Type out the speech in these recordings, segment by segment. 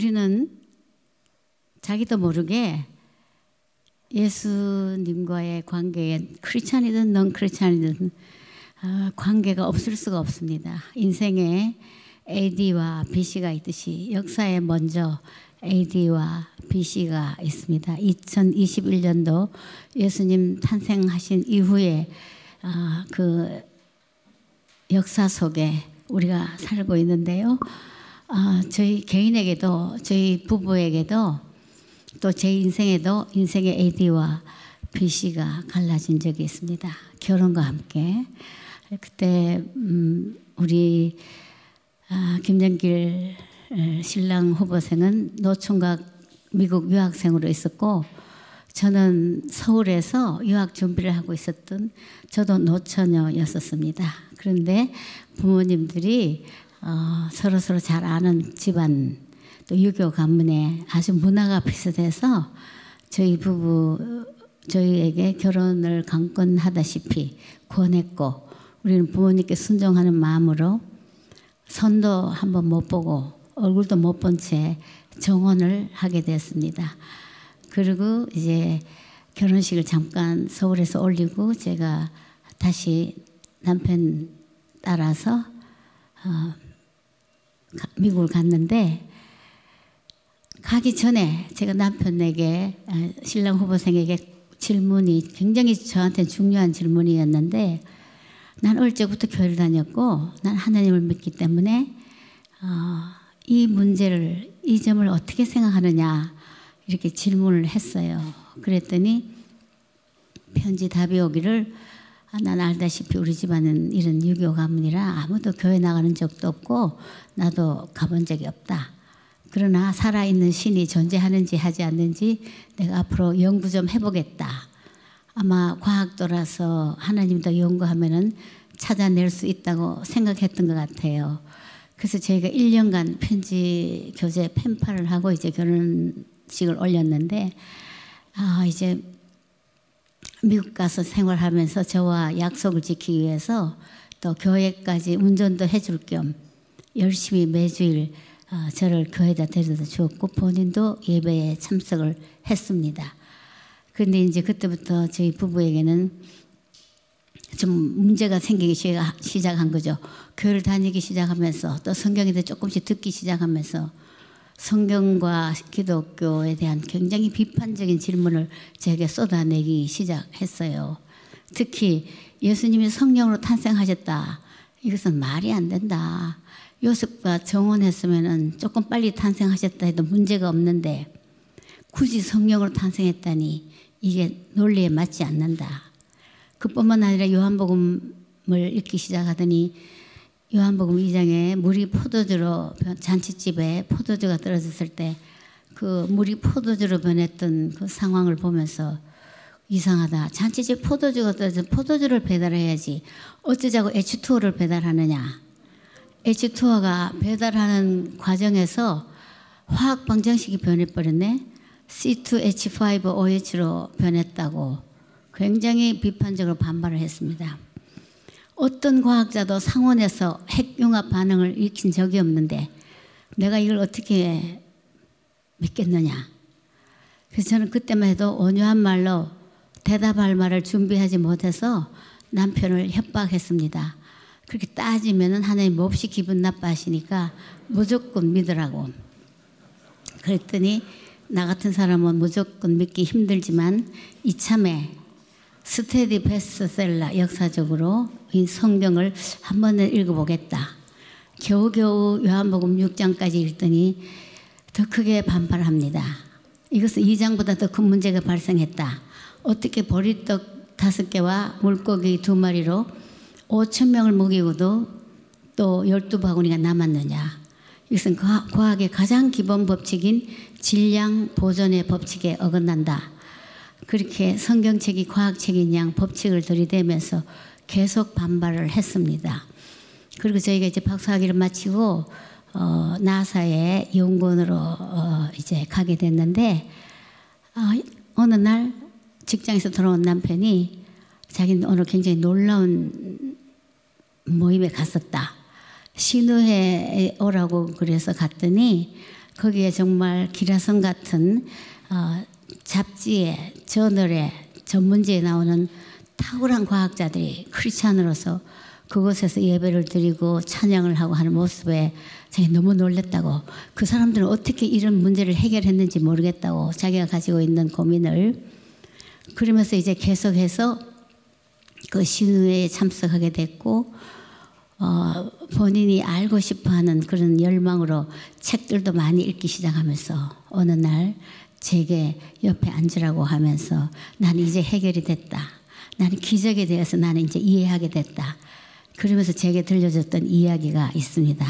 우리는 자기도 모르게 예수님과의 관계에 크리스찬이든 넌 크리스찬이든 아, 관계가 없을 수가 없습니다. 인생에 AD와 BC가 있듯이 역사에 먼저 AD와 BC가 있습니다. 2021년도 예수님 탄생하신 이후에 아, 그 역사 속에 우리가 살고 있는데요. 아, 저희 개인에게도 저희 부부에게도 또 제 인생에도 인생의 AD와 BC가 갈라진 적이 있습니다. 결혼과 함께 그때 음, 우리 아, 김정길 신랑 후보생은 노총각 미국 유학생으로 있었고 저는 서울에서 유학 준비를 하고 있었던 저도 노처녀였었습니다. 그런데 부모님들이 어, 서로 서로 잘 아는 집안 또 유교 가문에 아주 문화가 비슷해서 저희 부부 저희에게 결혼을 강권하다시피 권했고 우리는 부모님께 순종하는 마음으로 선도 한번 못 보고 얼굴도 못 본 채 정혼을 하게 됐습니다. 그리고 이제 결혼식을 잠깐 서울에서 올리고 제가 다시 남편 따라서 어, 미국을 갔는데 가기 전에 제가 남편에게 어, 신랑 후보생에게 질문이 굉장히 저한테 중요한 질문이었는데 난 어릴 적부터 교회를 다녔고 난 하나님을 믿기 때문에 어, 이 문제를 이 점을 어떻게 생각하느냐 이렇게 질문을 했어요. 그랬더니 편지 답이 오기를 아, 난 알다시피 우리 집안은 이런 유교 가문이라 아무도 교회 나가는 적도 없고 나도 가본 적이 없다. 그러나 살아있는 신이 존재하는지 하지 않는지 내가 앞으로 연구 좀 해보겠다. 아마 과학도라서 하나님도 연구하면은 찾아낼 수 있다고 생각했던 것 같아요. 그래서 저희가 1년간 편지 교재 펜팔을 하고 이제 결혼식을 올렸는데 아 이제 미국 가서 생활하면서 저와 약속을 지키기 위해서 또 교회까지 운전도 해줄 겸 열심히 매주일 어, 저를 교회에다 데려다 주었고 본인도 예배에 참석을 했습니다. 그런데 이제 그때부터 저희 부부에게는 좀 문제가 생기기 시작한 거죠. 교회를 다니기 시작하면서 또 성경에 대해 조금씩 듣기 시작하면서 성경과 기독교에 대한 굉장히 비판적인 질문을 제게 쏟아내기 시작했어요. 특히 예수님이 성령으로 탄생하셨다. 이것은 말이 안 된다. 요셉과 정혼했으면 조금 빨리 탄생하셨다 해도 문제가 없는데 굳이 성령으로 탄생했다니 이게 논리에 맞지 않는다. 그뿐만 아니라 요한복음을 읽기 시작하더니 요한복음 2장에 물이 포도주로 잔치집에 포도주가 떨어졌을 때 그 물이 포도주로 변했던 그 상황을 보면서 이상하다. 잔치집 포도주가 떨어져 포도주를 배달해야지. 어쩌자고 H2O를 배달하느냐. H2O가 배달하는 과정에서 화학 방정식이 변해버렸네. C2H5OH로 변했다고 굉장히 비판적으로 반발을 했습니다. 어떤 과학자도 상온에서 핵융합 반응을 일으킨 적이 없는데 내가 이걸 어떻게 믿겠느냐. 그래서 저는 그때만 해도 온유한 말로 대답할 말을 준비하지 못해서 남편을 협박했습니다. 그렇게 따지면 하나님 몹시 기분 나빠하시니까 무조건 믿으라고. 그랬더니 나 같은 사람은 무조건 믿기 힘들지만 이참에 스테디 베스트셀러 역사적으로 이 성경을 한 번은 읽어보겠다. 겨우겨우 요한복음 6장까지 읽더니 더 크게 반발합니다. 이것은 2장보다 더 큰 문제가 발생했다. 어떻게 보리떡 다섯 개와 물고기 두 마리로 5천 명을 먹이고도 또 12바구니가 남았느냐. 이것은 과학의 가장 기본 법칙인 질량 보존의 법칙에 어긋난다. 그렇게 성경책이 과학책인 양 법칙을 들이대면서 계속 반발을 했습니다. 그리고 저희가 이제 박사학위를 마치고 어, 나사의 연구원으로 어, 이제 가게 됐는데 어, 어느 날 직장에서 돌아온 남편이 자기는 오늘 굉장히 놀라운 모임에 갔었다. 신우회에 오라고 그래서 갔더니 거기에 정말 기라성 같은 어, 잡지에 저널에 전문지에 나오는 탁월한 과학자들이 크리스찬으로서 그곳에서 예배를 드리고 찬양을 하고 하는 모습에 자기 너무 놀랬다고 그 사람들은 어떻게 이런 문제를 해결했는지 모르겠다고 자기가 가지고 있는 고민을 그러면서 이제 계속해서 그 신우회에 참석하게 됐고 어, 본인이 알고 싶어하는 그런 열망으로 책들도 많이 읽기 시작하면서 어느 날 제게 옆에 앉으라고 하면서 나는 이제 해결이 됐다. 나는 기적에 대해서 나는 이제 이해하게 됐다. 그러면서 제게 들려줬던 이야기가 있습니다.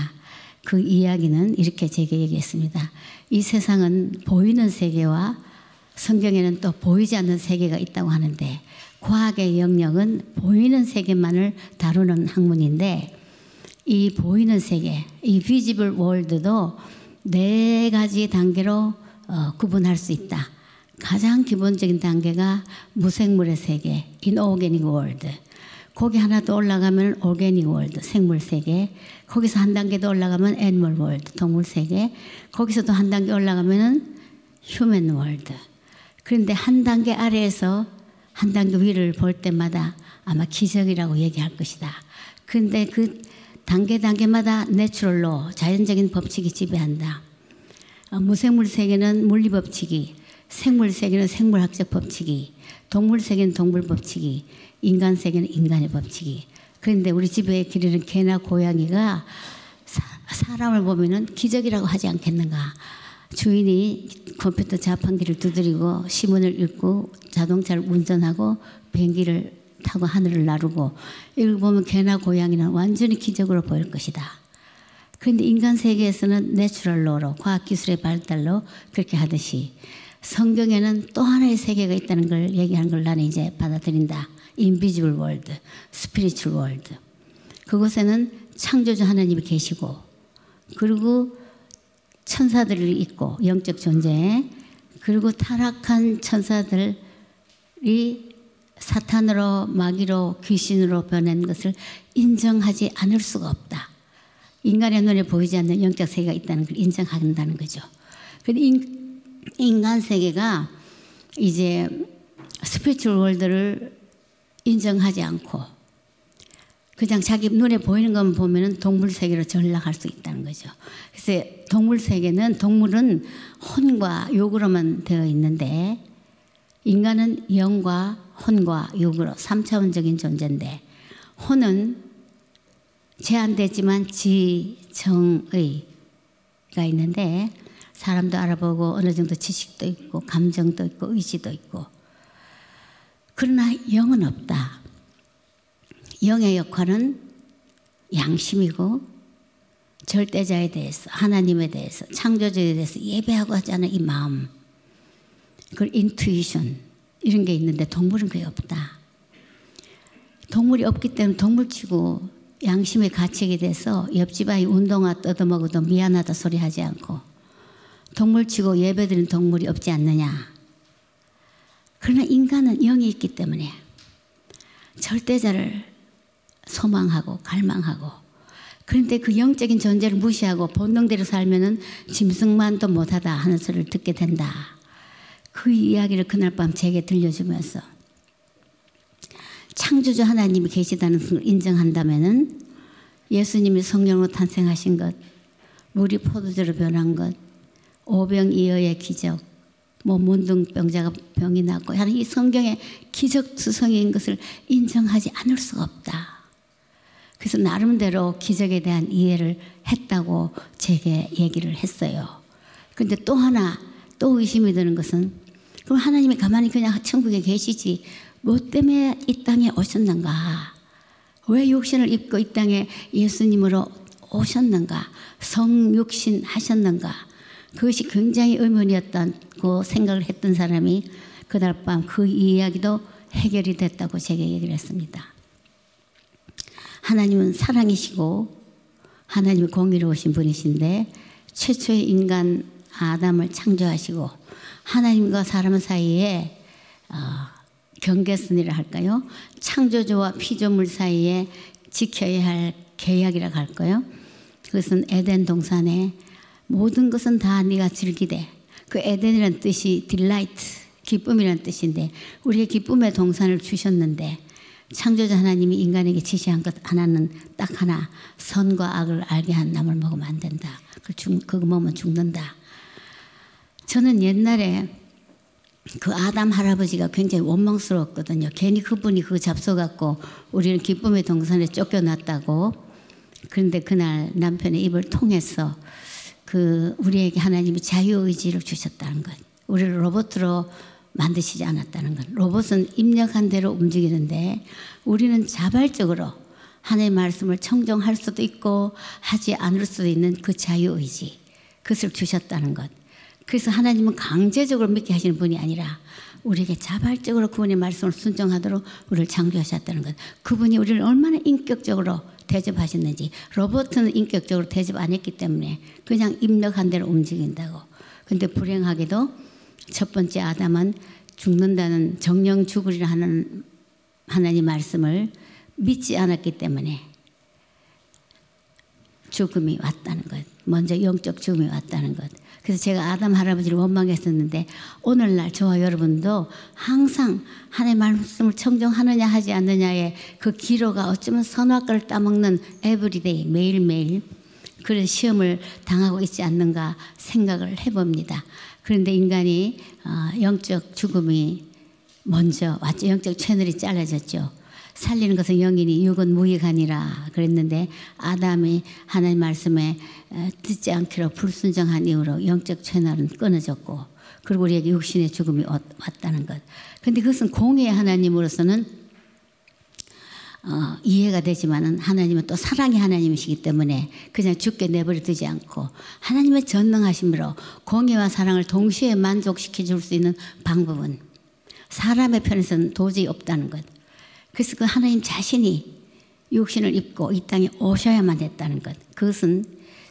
그 이야기는 이렇게 제게 얘기했습니다. 이 세상은 보이는 세계와 성경에는 또 보이지 않는 세계가 있다고 하는데 과학의 영역은 보이는 세계만을 다루는 학문인데 이 보이는 세계, 이 visible world도 네 가지 단계로 어, 구분할 수 있다. 가장 기본적인 단계가 무생물의 세계, inorganic world. 거기 하나 더 올라가면 organic world, 생물 세계. 거기서 한 단계 더 올라가면 animal world, 동물 세계. 거기서 또 한 단계 올라가면은 human world. 그런데 한 단계 아래에서 한 단계 위를 볼 때마다 아마 기적이라고 얘기할 것이다. 근데 그 단계 단계마다 natural law 자연적인 법칙이 지배한다. 어, 무생물 세계는 물리 법칙이, 생물 세계는 생물학적 법칙이, 동물 세계는 동물 법칙이, 인간 세계는 인간의 법칙이. 그런데 우리 집에 기르는 개나 고양이가 사, 람을 보면은 기적이라고 하지 않겠는가? 주인이 컴퓨터 자판기를 두드리고 신문을 읽고 자동차를 운전하고 비행기를 타고 하늘을 나르고 이걸 보면 개나 고양이는 완전히 기적으로 보일 것이다. 그런데 인간 세계에서는 natural law로 과학기술의 발달로 그렇게 하듯이 성경에는 또 하나의 세계가 있다는 걸 얘기하는 걸 나는 이제 받아들인다. invisible world, spiritual world. 그곳에는 창조주 하나님이 계시고 그리고 천사들이 있고 영적 존재 그리고 타락한 천사들이 사탄으로 마귀로 귀신으로 변한 것을 인정하지 않을 수가 없다. 인간의 눈에 보이지 않는 영적 세계가 있다는 걸 인정한다는 거죠. 근데 인간 세계가 이제 스피리추얼 월드를 인정하지 않고 그냥 자기 눈에 보이는 것만 보면은 동물 세계로 전락할 수 있다는 거죠. 그래서 동물 세계는 동물은 혼과 육으로만 되어 있는데 인간은 영과 혼과 육으로 3차원적인 존재인데 혼은 제한되지만 지정의가 있는데 사람도 알아보고 어느 정도 지식도 있고 감정도 있고 의지도 있고 그러나 영은 없다. 영의 역할은 양심이고 절대자에 대해서 하나님에 대해서 창조주에 대해서 예배하고 하지 않은 이 마음 그 인투이션 이런 게 있는데 동물은 그게 없다. 동물이 없기 때문에 동물치고 양심의 가책이 돼서 옆집 아이 운동화 뜯어먹어도 미안하다 소리 하지 않고 동물치고 예배드린 동물이 없지 않느냐. 그러나 인간은 영이 있기 때문에 절대자를 소망하고 갈망하고 그런데 그 영적인 존재를 무시하고 본능대로 살면은 짐승만도 못하다 하는 소리를 듣게 된다. 그 이야기를 그날 밤 제게 들려주면서 창조주 하나님이 계시다는 것을 인정한다면은 예수님이 성령으로 탄생하신 것, 물이 포도주로 변한 것, 오병이어의 기적, 뭐 문둥병자가 병이 낫고 하는 이 성경의 기적 수성인 것을 인정하지 않을 수가 없다. 그래서 나름대로 기적에 대한 이해를 했다고 제게 얘기를 했어요. 근데 또 하나 또 의심이 드는 것은 그럼 하나님이 가만히 그냥 천국에 계시지 뭐 때문에 이 땅에 오셨는가? 왜 육신을 입고 이 땅에 예수님으로 오셨는가? 성육신 하셨는가? 그것이 굉장히 의문이었다고 생각을 했던 사람이 그날 밤 그 이야기도 해결이 됐다고 제게 얘기를 했습니다. 하나님은 사랑이시고 하나님이 공의로우신 분이신데 최초의 인간 아담을 창조하시고 하나님과 사람 사이에 어, 경계선이라 할까요? 창조주와 피조물 사이에 지켜야 할 계약이라 할까요? 그것은 에덴 동산에 모든 것은 다 네가 즐기되 그 에덴이라는 뜻이 딜라이트 기쁨이라는 뜻인데 우리의 기쁨의 동산을 주셨는데 창조자 하나님이 인간에게 지시한 것 하나는 딱 하나 선과 악을 알게 한 나물 먹으면 안 된다. 그 죽, 그거 먹으면 죽는다. 저는 옛날에 그 아담 할아버지가 굉장히 원망스러웠거든요. 괜히 그분이 그거 잡숴갖고 우리는 기쁨의 동산에 쫓겨났다고. 그런데 그날 남편의 입을 통해서 그 우리에게 하나님이 자유 의지를 주셨다는 것. 우리를 로봇으로 만드시지 않았다는 것. 로봇은 입력한 대로 움직이는데 우리는 자발적으로 하나님의 말씀을 청정할 수도 있고 하지 않을 수도 있는 그 자유 의지. 그것을 주셨다는 것. 그래서 하나님은 강제적으로 믿게 하시는 분이 아니라 우리에게 자발적으로 그분의 말씀을 순종하도록 우리를 창조하셨다는 것. 그분이 우리를 얼마나 인격적으로 대접하셨는지 로봇은 인격적으로 대접 안 했기 때문에 그냥 입력한 대로 움직인다고. 근데 불행하게도 첫 번째 아담은 죽는다는 정녕 죽으리라 하는 하나님 말씀을 믿지 않았기 때문에 죽음이 왔다는 것. 먼저 영적 죽음이 왔다는 것. 그래서 제가 아담 할아버지를 원망했었는데 오늘날 저와 여러분도 항상 하나님의 말씀을 청종하느냐 하지 않느냐의 그 기로가 어쩌면 선악과를 따먹는 every day 매일매일 그런 시험을 당하고 있지 않는가 생각을 해봅니다. 그런데 인간이 어, 영적 죽음이 먼저 왔죠. 영적 채널이 잘라졌죠. 살리는 것은 영이니 육은 무익하니라 그랬는데 아담이 하나님 말씀에 듣지 않기로 불순종한 이후로 영적 채널은 끊어졌고 그리고 우리에게 육신의 죽음이 왔다는 것. 근데 그것은 공의 하나님으로서는 어, 이해가 되지만은 하나님은 또 사랑의 하나님이시기 때문에 그냥 죽게 내버려 두지 않고 하나님의 전능하심으로 공의와 사랑을 동시에 만족시켜 줄 수 있는 방법은 사람의 편에서는 도저히 없다는 것. 그래서 그 하나님 자신이 육신을 입고 이 땅에 오셔야만 했다는 것. 그것은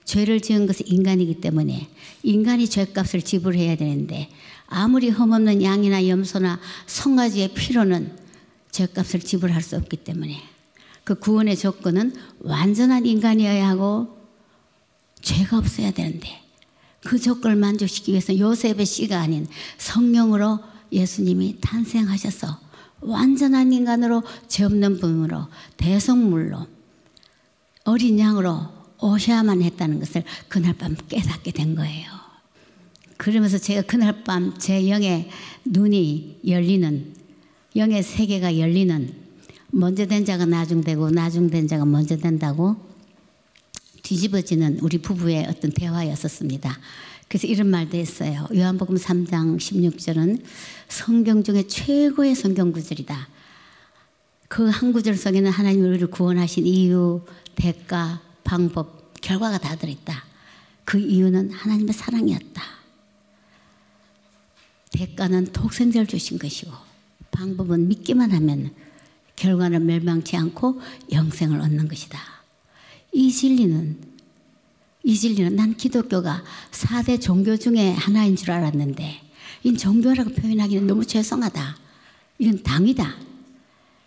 죄를 지은 것은 인간이기 때문에 인간이 죄값을 지불해야 되는데 아무리 흠없는 양이나 염소나 송아지의 피로는 죄값을 지불할 수 없기 때문에 그 구원의 조건은 완전한 인간이어야 하고 죄가 없어야 되는데 그 조건을 만족시키기 위해서 요셉의 씨가 아닌 성령으로 예수님이 탄생하셔서 완전한 인간으로 죄 없는 분으로 대성물로 어린 양으로 오셔야만 했다는 것을 그날 밤 깨닫게 된 거예요. 그러면서 제가 그날 밤 제 영의 눈이 열리는 영의 세계가 열리는 먼저 된 자가 나중되고 나중된 자가 먼저 된다고 뒤집어지는 우리 부부의 어떤 대화였었습니다. 그래서 이런 말도 했어요. 요한복음 3장 16절은 성경 중에 최고의 성경 구절이다. 그 한 구절 속에는 하나님이 우리를 구원하신 이유, 대가, 방법, 결과가 다 들어있다. 그 이유는 하나님의 사랑이었다. 대가는 독생자를 주신 것이고 방법은 믿기만 하면 결과는 멸망치 않고 영생을 얻는 것이다. 이 진리는 이 진리는 난 기독교가 4대 종교 중에 하나인 줄 알았는데 이 종교라고 표현하기는 너무 죄송하다. 이건 당위다.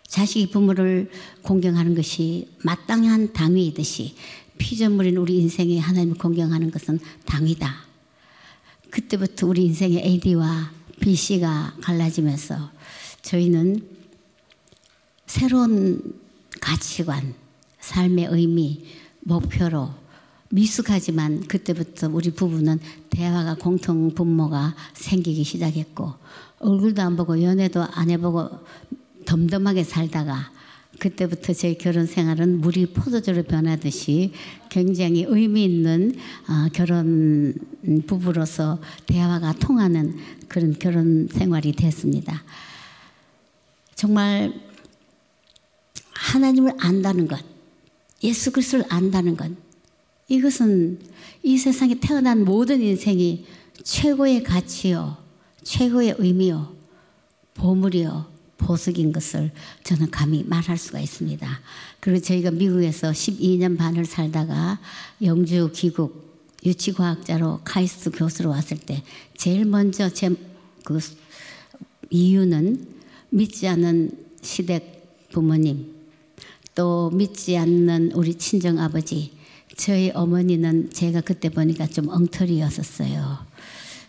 자식이 부모를 공경하는 것이 마땅한 당위이듯이 피조물인 우리 인생에 하나님을 공경하는 것은 당위다. 그때부터 우리 인생의 AD와 BC가 갈라지면서 저희는 새로운 가치관, 삶의 의미, 목표로 미숙하지만 그때부터 우리 부부는 대화가 공통 분모가 생기기 시작했고 얼굴도 안 보고 연애도 안 해보고 덤덤하게 살다가 그때부터 제 결혼 생활은 물이 포도주로 변하듯이 굉장히 의미 있는 어, 결혼 부부로서 대화가 통하는 그런 결혼 생활이 됐습니다. 정말 하나님을 안다는 것, 예수 그리스도를 안다는 것, 이것은 이 세상에 태어난 모든 인생이 최고의 가치요, 최고의 의미요, 보물이요, 보석인 것을 저는 감히 말할 수가 있습니다. 그리고 저희가 미국에서 12년 반을 살다가 영주 귀국 유치과학자로 카이스트 교수로 왔을 때 제일 먼저 제 그 이유는 믿지 않는 시댁 부모님 또 믿지 않는 우리 친정 아버지 저희 어머니는 제가 그때 보니까 좀 엉터리였었어요.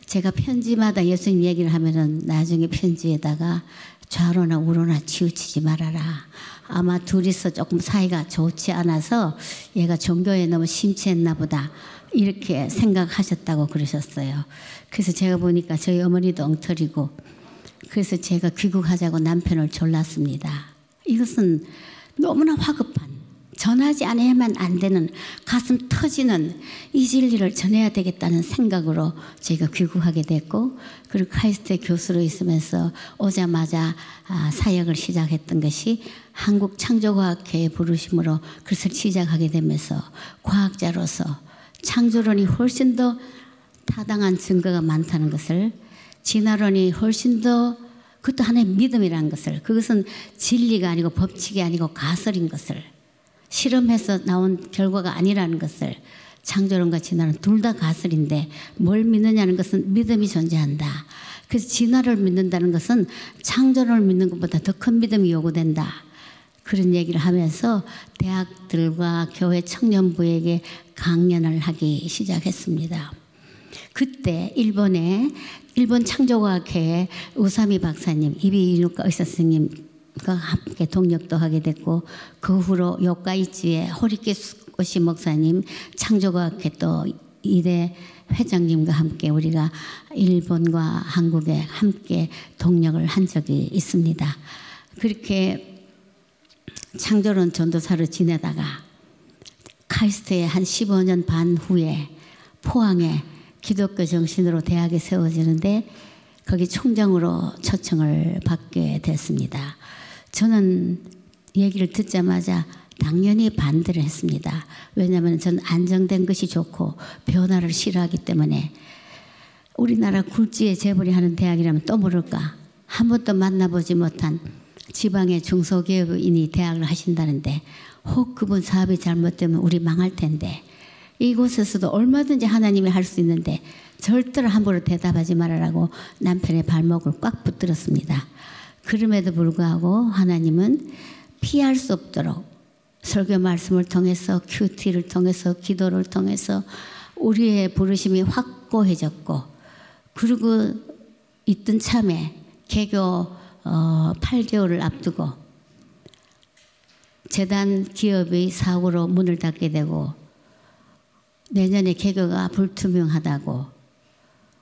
제가 편지마다 예수님 얘기를 하면은 나중에 편지에다가 좌로나 우로나 치우치지 말아라. 아마 둘이서 조금 사이가 좋지 않아서 얘가 종교에 너무 심취했나 보다. 이렇게 생각하셨다고 그러셨어요. 그래서 제가 보니까 저희 어머니도 엉터리고 그래서 제가 귀국하자고 남편을 졸랐습니다. 이것은 너무나 화급한 전하지 않아야만 안 되는 가슴 터지는 이 진리를 전해야 되겠다는 생각으로 제가 귀국하게 됐고 그리고 카이스트 교수로 있으면서 오자마자 아, 사역을 시작했던 것이 한국 창조과학회의 부르심으로 그것을 시작하게 되면서 과학자로서 창조론이 훨씬 더 타당한 증거가 많다는 것을 진화론이 훨씬 더 그것도 하나의 믿음이라는 것을 그것은 진리가 아니고 법칙이 아니고 가설인 것을 실험해서 나온 결과가 아니라는 것을 창조론과 진화론 둘 다 가설인데 뭘 믿느냐는 것은 믿음이 존재한다. 그래서 진화를 믿는다는 것은 창조론을 믿는 것보다 더 큰 믿음이 요구된다. 그런 얘기를 하면서 대학들과 교회 청년부에게 강연을 하기 시작했습니다. 그때 일본에 일본 창조과학회 우사미 박사님, 이비인후과 의사 선생님과 함께 동력도 하게 됐고 그 후로 요카이치의 호리케스코시 목사님 창조과학회 또 이대 회장님과 함께 우리가 일본과 한국에 함께 동력을 한 적이 있습니다. 그렇게 창조론 전도사로 지내다가 카이스트에 한 15년 반 후에 포항에 기독교 정신으로 대학에 세워지는데 거기 총장으로 초청을 받게 됐습니다. 저는 얘기를 듣자마자 당연히 반대를 했습니다. 왜냐하면 저는 안정된 것이 좋고 변화를 싫어하기 때문에 우리나라 굴지의 재벌이 하는 대학이라면 또 모를까 한 번도 만나보지 못한 지방의 중소기업인이 대학을 하신다는데 혹 그분 사업이 잘못되면 우리 망할 텐데 이곳에서도 얼마든지 하나님이 할 수 있는데 절대로 함부로 대답하지 말아라고 남편의 발목을 꽉 붙들었습니다. 그럼에도 불구하고 하나님은 피할 수 없도록 설교 말씀을 통해서 큐티를 통해서 기도를 통해서 우리의 부르심이 확고해졌고 그리고 있던 참에 개교 어, 8개월을 앞두고 재단 기업의 사고로 문을 닫게 되고 내년에 개교가 불투명하다고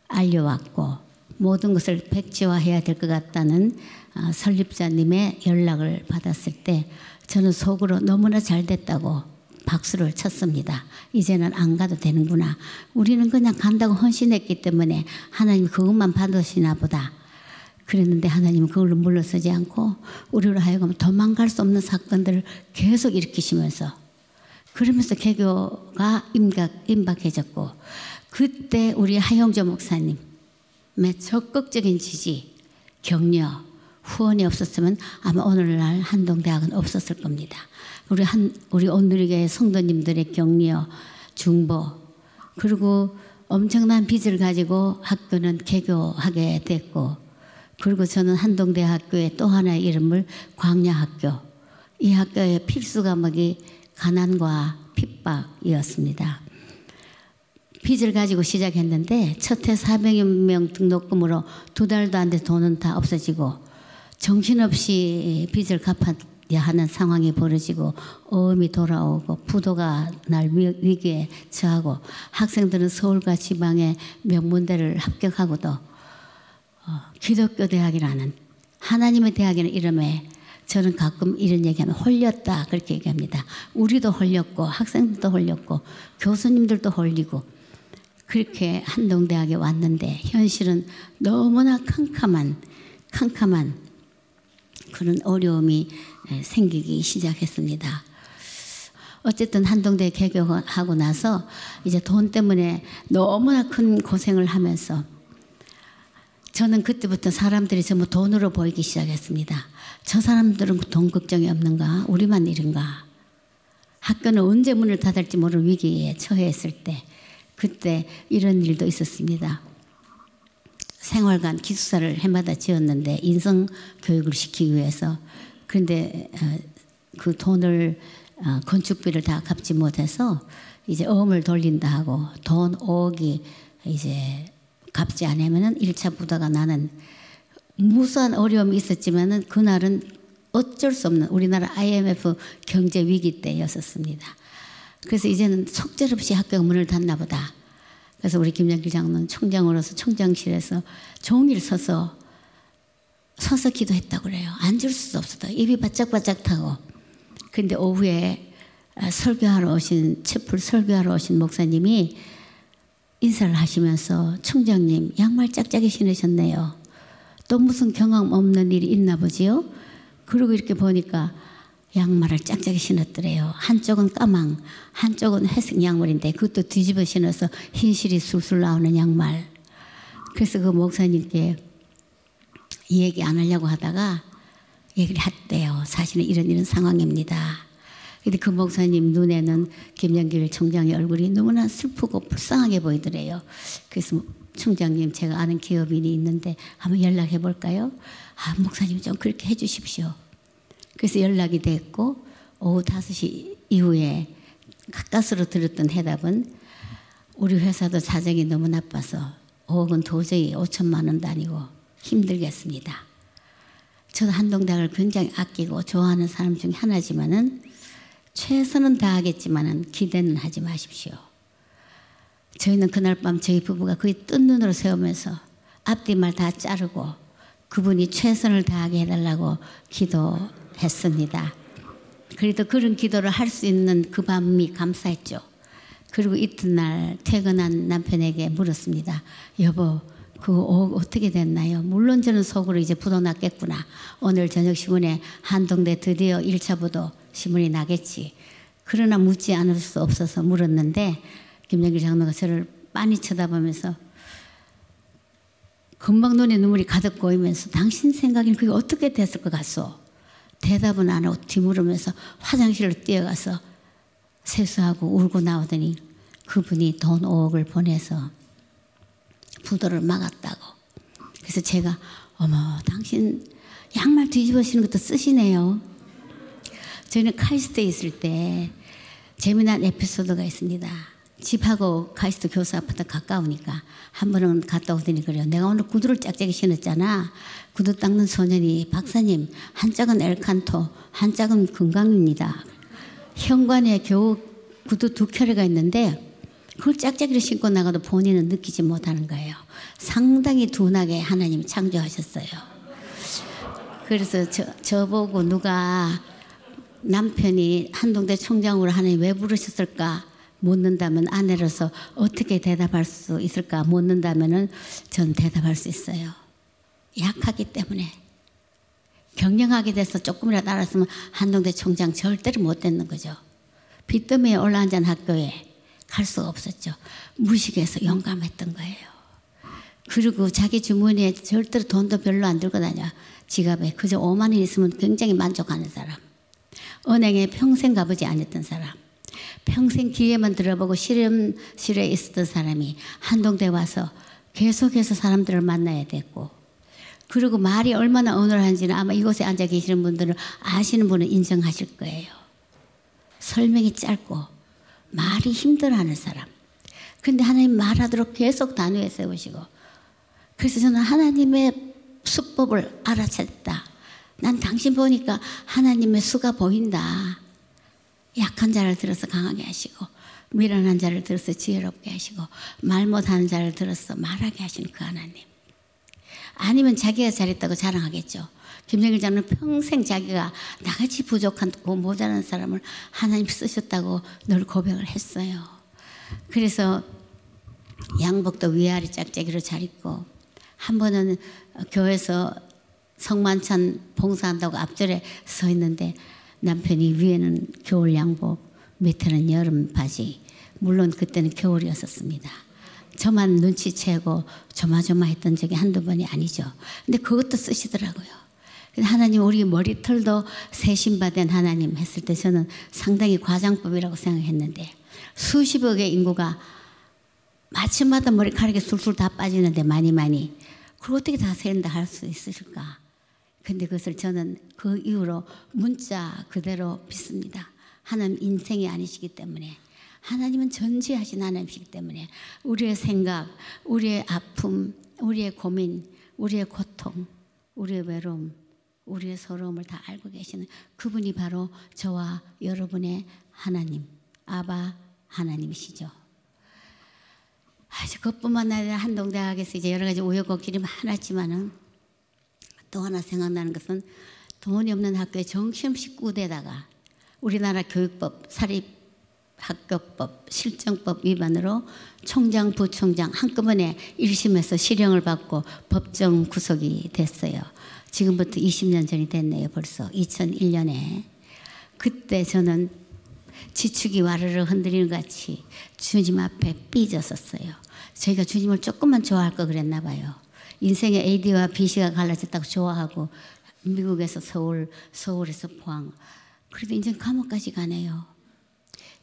알려왔고 모든 것을 백지화해야 될 것 같다는 아, 설립자님의 연락을 받았을 때 저는 속으로 너무나 잘 됐다고 박수를 쳤습니다. 이제는 안 가도 되는구나. 우리는 그냥 간다고 헌신했기 때문에 하나님 그것만 받으시나 보다. 그랬는데 하나님은 그걸로 물러서지 않고 우리로 하여금 도망갈 수 없는 사건들을 계속 일으키시면서 그러면서 개교가 임박, 임박해졌고 그때 우리 하영조 목사님의 적극적인 지지, 격려, 후원이 없었으면 아마 오늘날 한동대학은 없었을 겁니다. 우리 한 우리 온누리교회 성도님들의 격려, 중보 그리고 엄청난 빚을 가지고 학교는 개교하게 됐고 그리고 저는 한동대학교의 또 하나의 이름을 광야학교 이 학교의 필수 과목이 가난과 핍박이었습니다. 빚을 가지고 시작했는데 첫 해 400여 명 등록금으로 두 달도 안 돼 돈은 다 없어지고 정신없이 빚을 갚아야 하는 상황이 벌어지고 어음이 돌아오고 부도가 날 위기에 처하고 학생들은 서울과 지방의 명문대를 합격하고도 어, 기독교 대학이라는 하나님의 대학이라는 이름에 저는 가끔 이런 얘기하면 홀렸다 그렇게 얘기합니다. 우리도 홀렸고 학생들도 홀렸고 교수님들도 홀리고 그렇게 한동대학에 왔는데 현실은 너무나 캄캄한 캄캄한 그런 어려움이 생기기 시작했습니다. 어쨌든 한동대 개교하고 나서 이제 돈 때문에 너무나 큰 고생을 하면서 저는 그때부터 사람들이 전부 돈으로 보이기 시작했습니다. 저 사람들은 돈 걱정이 없는가? 우리만 이런가? 학교는 언제 문을 닫을지 모를 위기에 처해 있을 때 그때 이런 일도 있었습니다. 생활관 기숙사를 해마다 지었는데 인성 교육을 시키기 위해서 그런데 어, 그 돈을 어, 건축비를 다 갚지 못해서 이제 어음을 돌린다 하고 돈 5억이 이제 갚지 않으면은 1차 부도가 나는 무수한 어려움이 있었지만은 그날은 어쩔 수 없는 우리나라 IMF 경제 위기 때였었습니다. 그래서 이제는 속절없이 학교가 문을 닫나 보다. 그래서 우리 김영길 장로는 총장으로서 총장실에서 종일 서서 서서 기도했다고 그래요. 앉을 수도 없었다. 입이 바짝바짝 타고. 근데 오후에 아, 설교하러 오신 채플 설교하러 오신 목사님이 인사를 하시면서 총장님 양말 짝짝이 신으셨네요. 또 무슨 경험 없는 일이 있나 보지요? 그리고 이렇게 보니까 양말을 짝짝이 신었더래요. 한쪽은 까망, 한쪽은 회색 양말인데 그것도 뒤집어 신어서 흰실이 술술 나오는 양말. 그래서 그 목사님께 얘기 안 하려고 하다가 얘기를 했대요. 사실은 이런 이런 상황입니다. 근데 그 목사님 눈에는 김영길 총장의 얼굴이 너무나 슬프고 불쌍하게 보이더래요. 그래서 총장님 제가 아는 기업인이 있는데 한번 연락해 볼까요? 아 목사님 좀 그렇게 해 주십시오. 그래서 연락이 됐고 오후 5시 이후에 가까스로 들었던 해답은 우리 회사도 사정이 너무 나빠서 5억은 도저히 5천만 원도 아니고 힘들겠습니다. 저도 한동대학을 굉장히 아끼고 좋아하는 사람 중에 하나지만은 최선은 다하겠지만은 기대는 하지 마십시오. 저희는 그날 밤 저희 부부가 거의 뜬 눈으로 세우면서 앞뒤 말 다 자르고 그분이 최선을 다하게 해달라고 기도 했습니다. 그래도 그런 기도를 할 수 있는 그 밤이 감사했죠. 그리고 이튿날 퇴근한 남편에게 물었습니다. 여보, 그거 어떻게 됐나요? 물론 저는 속으로 이제 부도 났겠구나. 오늘 저녁 신문에 한동대 드디어 1차 부도 신문이 나겠지. 그러나 묻지 않을 수 없어서 물었는데 김영길 장로가 저를 빤히 쳐다보면서 금방 눈에 눈물이 가득 고이면서 당신 생각에는 그게 어떻게 됐을 것 같소? 대답은 안 하고 뒤물으면서 화장실로 뛰어가서 세수하고 울고 나오더니 그분이 돈 5억을 보내서 부도를 막았다고. 그래서 제가 어머 당신 양말 뒤집어쓰는 것도 쓰시네요. 저희는 카이스트에 있을 때 재미난 에피소드가 있습니다. 집하고 카이스트 교수 아파트 가까우니까 한 번은 갔다 오더니 그래요. 내가 오늘 구두를 짝짝이 신었잖아. 구두 닦는 소년이 박사님 한 짝은 엘칸토 한 짝은 건강입니다. 현관에 겨우 구두 두 켤레가 있는데 그걸 짝짝이로 신고 나가도 본인은 느끼지 못하는 거예요. 상당히 둔하게 하나님이 창조하셨어요. 그래서 저, 저보고 누가 남편이 한동대 총장으로 하나님 왜 부르셨을까 묻는다면 아내로서 어떻게 대답할 수 있을까 묻는다면은 전 대답할 수 있어요. 약하기 때문에 경영하게 돼서 조금이라도 알았으면 한동대 총장 절대로 못 됐는 거죠. 빚더미에 올라앉은 학교에 갈 수가 없었죠. 무식해서 용감했던 거예요. 그리고 자기 주머니에 절대로 돈도 별로 안 들고 다녀. 지갑에 그저 5만 원 있으면 굉장히 만족하는 사람. 은행에 평생 가보지 않았던 사람. 평생 기회만 들어보고 실험실에 있었던 사람이 한동대 와서 계속해서 사람들을 만나야 됐고 그리고 말이 얼마나 어눌한지는 아마 이곳에 앉아 계시는 분들은 아시는 분은 인정하실 거예요. 설명이 짧고 말이 힘들어하는 사람. 근데 하나님 말하도록 계속 단위에 세우시고 그래서 저는 하나님의 수법을 알아챘다. 난 당신 보니까 하나님의 수가 보인다. 약한 자를 들어서 강하게 하시고 미련한 자를 들어서 지혜롭게 하시고 말 못하는 자를 들어서 말하게 하시는 그 하나님. 아니면 자기가 잘했다고 자랑하겠죠. 김정일 장은 평생 자기가 나같이 부족하고 모자란 사람을 하나님 쓰셨다고 늘 고백을 했어요. 그래서 양복도 위아래 짝짝이로 잘 입고 한 번은 교회에서 성만찬 봉사한다고 앞절에 서 있는데 남편이 위에는 겨울 양복, 밑에는 여름 바지. 물론 그때는 겨울이었었습니다. 저만 눈치채고 조마조마했던 적이 한두 번이 아니죠. 근데 그것도 쓰시더라고요. 하나님 우리 머리털도 세신받은 하나님 했을 때 저는 상당히 과장법이라고 생각했는데 수십억의 인구가 마침마다 머리카락이 술술 다 빠지는데 많이 많이 그걸 어떻게 다 세린다 할 수 있으실까? 근데 그것을 저는 그 이후로 문자 그대로 믿습니다. 하나님 인생이 아니시기 때문에 하나님은 전지하신 하나님이시기 때문에 우리의 생각, 우리의 아픔, 우리의 고민, 우리의 고통, 우리의 외로움, 우리의 서러움을 다 알고 계시는 그분이 바로 저와 여러분의 하나님, 아바 하나님이시죠. 그것뿐만 아니라 한동대학에서 이제 여러 가지 우여곡절이 많았지만은 또 하나 생각나는 것은 돈이 없는 학교에 정신없이 꾸대다가 우리나라 교육법, 사립 학교법, 실정법 위반으로 총장, 부총장 한꺼번에 1심에서 실형을 받고 법정 구속이 됐어요. 지금부터 20년 전이 됐네요, 벌써. 2001년에. 그때 저는 지축이 와르르 흔들리는 같이 주님 앞에 삐졌었어요. 저희가 주님을 조금만 좋아할 거 그랬나 봐요. 인생의 AD와 BC가 갈라졌다고 좋아하고 미국에서 서울, 서울에서 포항. 그래도 이제 감옥까지 가네요.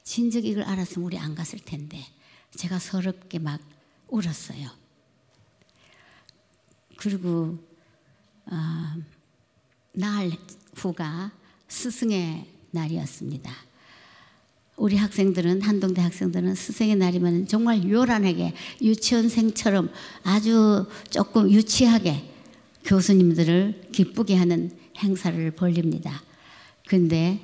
진즉 이걸 알았으면 우리 안 갔을 텐데 제가 서럽게 막 울었어요. 그리고 어, 날 후가 스승의 날이었습니다. 우리 학생들은 한동대 학생들은 스승의 날이면 정말 요란하게 유치원생처럼 아주 조금 유치하게 교수님들을 기쁘게 하는 행사를 벌립니다. 근데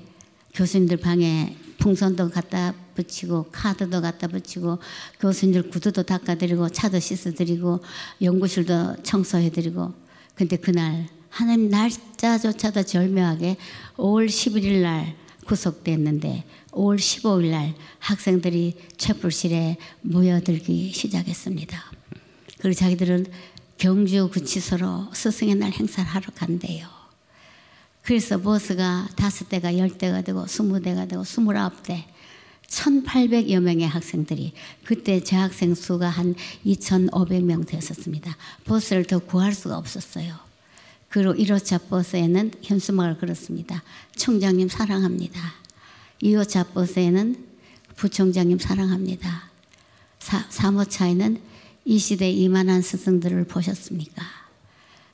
교수님들 방에 풍선도 갖다 붙이고 카드도 갖다 붙이고 교수님들 구두도 닦아드리고 차도 씻어드리고 연구실도 청소해드리고 근데 그날 하나님 날짜조차도 절묘하게 5월 11일 날 구속됐는데 5월 15일 날 학생들이 채플실에 모여들기 시작했습니다. 그리고 자기들은 경주 구치소로 스승의 날 행사를 하러 간대요. 그래서 버스가 다섯 대가 열 대가 되고 스무 대가 되고 스물아홉 대 1,800여 명의 학생들이 그때 재학생 수가 한 2,500명 됐었습니다. 버스를 더 구할 수가 없었어요. 그리고 1호차 버스에는 현수막을 걸었습니다. 총장님 사랑합니다. 2호차 버스에는 부총장님 사랑합니다. 3호차에는 이 시대 이만한 스승들을 보셨습니까?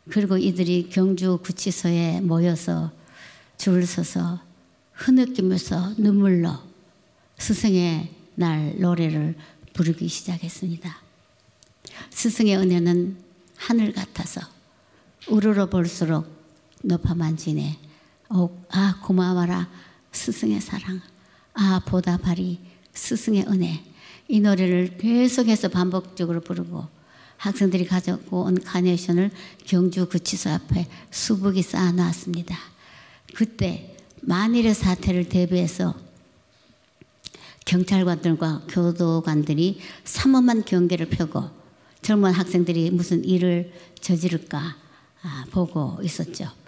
그리고 이들이 경주 구치소에 모여서 줄을 서서 흐느끼면서 눈물로 스승의 날 노래를 부르기 시작했습니다. 스승의 은혜는 하늘 같아서 우러러 볼수록 높아 만지네. 아 고마워라 스승의 사랑. 아 보답하리 스승의 은혜. 이 노래를 계속해서 반복적으로 부르고 학생들이 가져고 온 카네이션을 경주 구치소 앞에 수북이 쌓아놨습니다. 그때 만일의 사태를 대비해서 경찰관들과 교도관들이 삼엄한 경계를 펴고 젊은 학생들이 무슨 일을 저지를까 아, 보고 있었죠.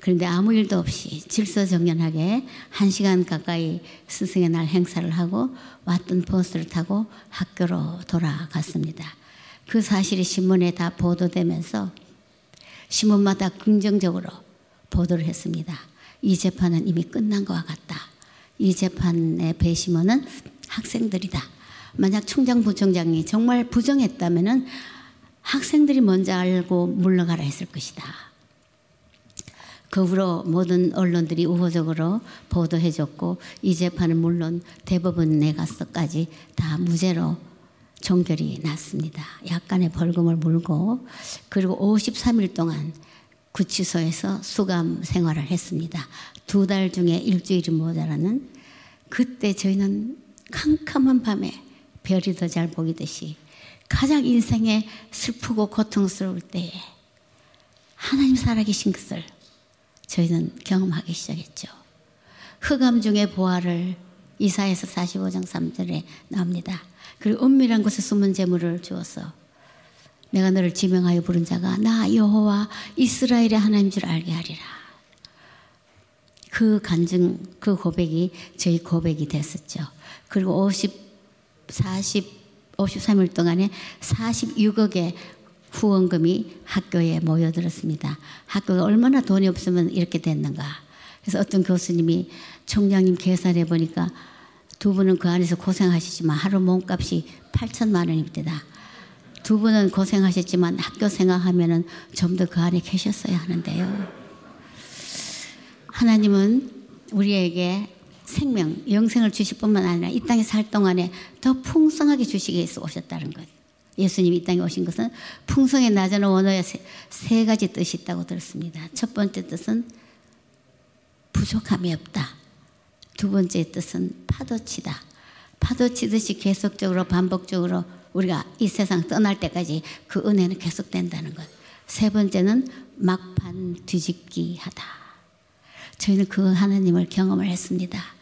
그런데 아무 일도 없이 질서정연하게 한 시간 가까이 스승의 날 행사를 하고 왔던 버스를 타고 학교로 돌아갔습니다. 그 사실이 신문에 다 보도되면서 신문마다 긍정적으로 보도를 했습니다. 이 재판은 이미 끝난 것과 같다. 이 재판의 배심원은 학생들이다. 만약 총장 부총장이 정말 부정했다면 학생들이 먼저 알고 물러가라 했을 것이다. 그 후로 모든 언론들이 우호적으로 보도해줬고 이 재판은 물론 대법원에 가서까지 다 무죄로 종결이 났습니다. 약간의 벌금을 물고 그리고 53일 동안 구치소에서 수감 생활을 했습니다. 두 달 중에 일주일이 모자라는 그때 저희는 캄캄한 밤에 별이 더 잘 보이듯이 가장 인생에 슬프고 고통스러울 때에 하나님 살아계신 것을 저희는 경험하기 시작했죠. 흑암 중의 보화를 이사에서 45장 3절에 나옵니다. 그리고 은밀한 곳에 숨은 재물을 주어서 내가 너를 지명하여 부른 자가 나 여호와 이스라엘의 하나님인 줄 알게 하리라. 그 간증, 그 고백이 저희 고백이 됐었죠. 그리고 50, 40, 53일 동안에 46억의 후원금이 학교에 모여들었습니다. 학교가 얼마나 돈이 없으면 이렇게 됐는가. 그래서 어떤 교수님이 총장님 계산해 보니까 두 분은 그 안에서 고생하시지만 하루 몸값이 8천만 원입니다. 두 분은 고생하셨지만 학교 생각하면은 좀 더 그 안에 계셨어야 하는데요. 하나님은 우리에게 생명, 영생을 주실 뿐만 아니라 이 땅에 살 동안에 더 풍성하게 주시기 위해서 오셨다는 것. 예수님이 이 땅에 오신 것은 풍성의 낮은 원어의 세, 세 가지 뜻이 있다고 들었습니다. 첫 번째 뜻은 부족함이 없다. 두 번째 뜻은 파도치다. 파도치듯이 계속적으로 반복적으로 우리가 이 세상 떠날 때까지 그 은혜는 계속된다는 것. 세 번째는 막판 뒤집기 하다. 저희는 그 하나님을 경험을 했습니다.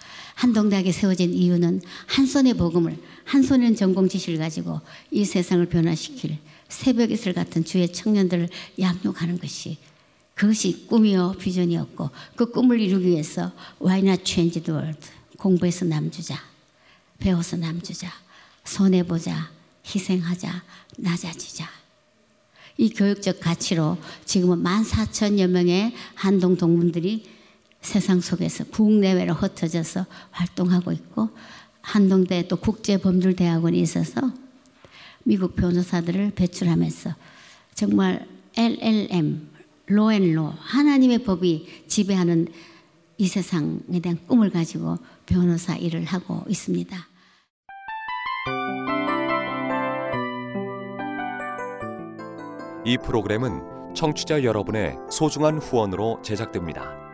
한동대학에 세워진 이유는 한 손의 복음을 한 손에는 전공 지식을 가지고 이 세상을 변화시킬 새벽 이슬 같은 주의 청년들을 양육하는 것이 그것이 꿈이요 비전이었고 그 꿈을 이루기 위해서 Why not change the world? 공부해서 남주자, 배워서 남주자, 손해보자, 희생하자, 낮아지자. 이 교육적 가치로 지금은 14,000여 명의 한동 동문들이 세상 속에서 국내외로 흩어져서 활동하고 있고 한동대 또 국제범죄대학원이 있어서 미국 변호사들을 배출하면서 정말 LLM, 로앤로, 하나님의 법이 지배하는 이 세상에 대한 꿈을 가지고 변호사 일을 하고 있습니다. 이 프로그램은 청취자 여러분의 소중한 후원으로 제작됩니다.